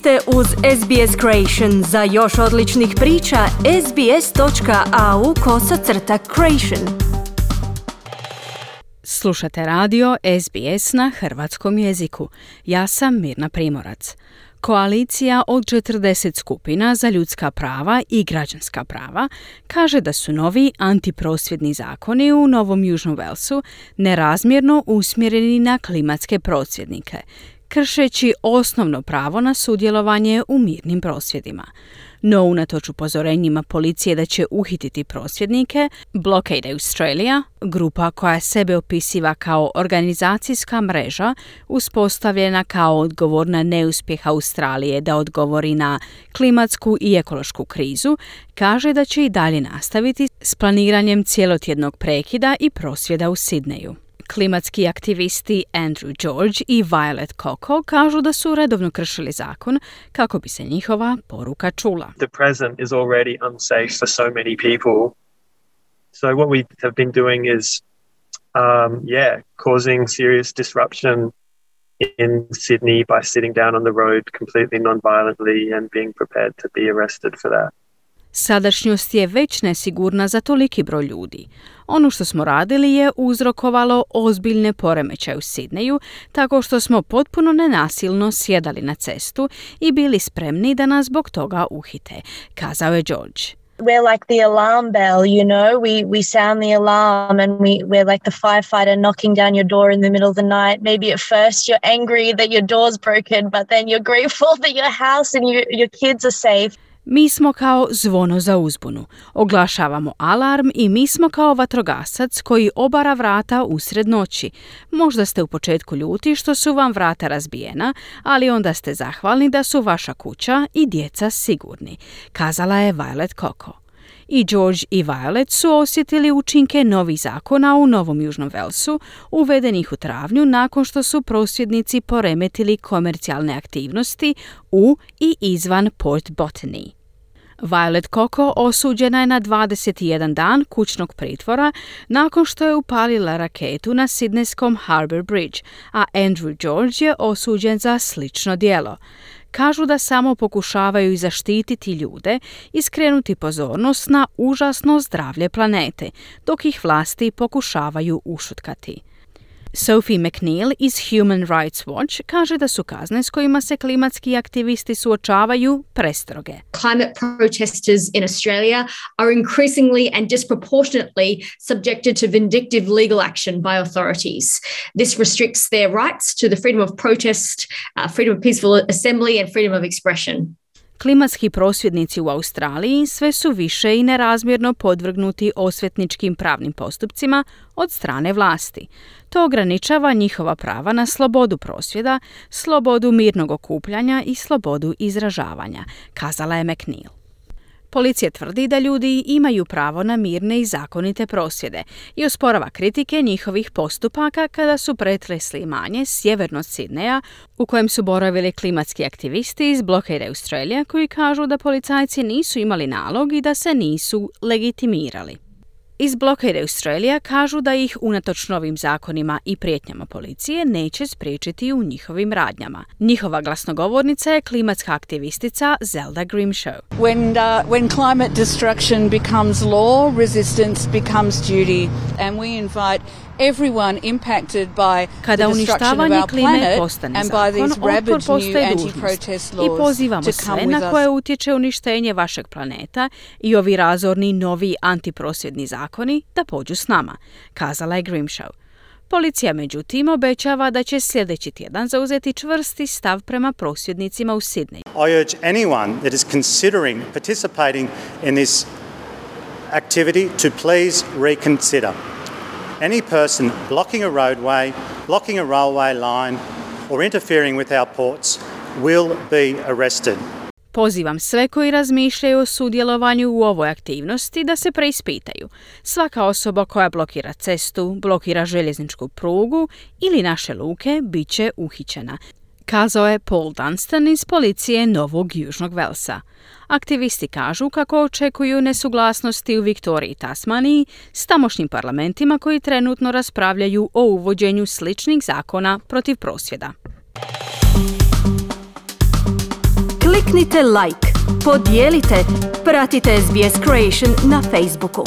ste uz SBS Creation. Za još odličnih priča, sbs.au kosacrta creation. Slušate radio SBS na hrvatskom jeziku. Ja sam Mirna Primorac. Koalicija od 40 skupina za ljudska prava i građanska prava kaže da su novi antiprosvjedni zakoni u Novom Južnom Velsu nerazmjerno usmjereni na klimatske prosvjednike, kršeći osnovno pravo na sudjelovanje u mirnim prosvjedima. No, unatoč upozorenjima policije da će uhititi prosvjednike, Blockade Australia, grupa koja sebe opisiva kao organizacijska mreža, uspostavljena kao odgovor na neuspjeh Australije da odgovori na klimatsku i ekološku krizu, kaže da će i dalje nastaviti s planiranjem cjelotjednog prekida i prosvjeda u Sidneju. Klimatski aktivisti Andrew George i Violet Coco kažu da su redovno kršili zakon kako bi se njihova poruka čula. The present is already unsafe for so many people. So what we have been doing is um, yeah, causing serious disruption in Sydney by sitting down on the road completely non-violently and being prepared to be arrested for that. Sadašnjost je već nesigurna za toliki broj ljudi. Ono što smo radili je uzrokovalo ozbiljne poremećaje u Sidneju, tako što smo potpuno nenasilno sjedali na cestu i bili spremni da nas zbog toga uhite, kazao je George. we're like the alarm bell, you know. We we sound the alarm and we we're like the firefighter knocking down your door in the middle of the night. Maybe at first you're angry that your door's broken, but then you're grateful that your house and your, your kids are safe. Mi smo kao zvono za uzbunu. Oglašavamo alarm i mi smo kao vatrogasac koji obara vrata usred noći. Možda ste u početku ljuti što su vam vrata razbijena, ali onda ste zahvalni da su vaša kuća i djeca sigurni, kazala je Violet Coco. I George i Violet su osjetili učinke novih zakona u Novom Južnom Velsu, uvedenih u travnju nakon što su prosvjednici poremetili komercijalne aktivnosti u i izvan Port Botany. Violet Coco osuđena je na 21 dan kućnog pritvora nakon što je upalila raketu na Sidneskom Harbour Bridge, a Andrew George je osuđen za slično djelo. Kažu da samo pokušavaju zaštititi ljude i skrenuti pozornost na užasno zdravlje planete, dok ih vlasti pokušavaju ušutkati. Sophie McNeil iz Human Rights Watch kaže da su kazne s kojima se klimatski aktivisti suočavaju prestroge. Climate protesters in Australia are increasingly and disproportionately subjected to vindictive legal action by authorities. This restricts their rights to the freedom of protest, uh, freedom of peaceful assembly and freedom of expression. Klimatski prosvjednici u Australiji sve su više i nerazmjerno podvrgnuti osvetničkim pravnim postupcima od strane vlasti. To ograničava njihova prava na slobodu prosvjeda, slobodu mirnog okupljanja i slobodu izražavanja, kazala je McNeil. Policija tvrdi da ljudi imaju pravo na mirne i zakonite prosvjede i osporava kritike njihovih postupaka kada su pretresli manje sjeverno Sidneja u kojem su boravili klimatski aktivisti iz Blockade Australia koji kažu da policajci nisu imali nalog i da se nisu legitimirali. Iz Blockade Australia kažu da ih unatoč novim zakonima i prijetnjama policije neće spriječiti u njihovim radnjama. Njihova glasnogovornica je klimatska aktivistica Zelda Grimshaw. When, uh, when climate destruction becomes law, resistance becomes duty and we invite Kada uništavanje klime postane zakon, otpor postaje dužnost. I pozivamo sve na koje utječe uništenje vašeg planeta i ovi razorni novi antiprosvjedni zakoni da pođu s nama, kazala je Grimshaw. Policija međutim obećava da će sljedeći tjedan zauzeti čvrsti stav prema prosvjednicima u Sydney. I urge anyone that is considering participating in this activity to please reconsider. Any person blocking a roadway, blocking a railway line, or interfering with our ports will be arrested. Pozivam sve koji razmišljaju o sudjelovanju u ovoj aktivnosti da se preispitaju. Svaka osoba koja blokira cestu, blokira željezničku prugu ili naše luke bit će uhićena, kazao je Paul Dunstan iz policije Novog Južnog Velsa. Aktivisti kažu kako očekuju nesuglasnosti u Viktoriji i Tasmaniji s tamošnjim parlamentima koji trenutno raspravljaju o uvođenju sličnih zakona protiv prosvjeda. Pritisnite like, podijelite, pratite SBS Creation na Facebooku.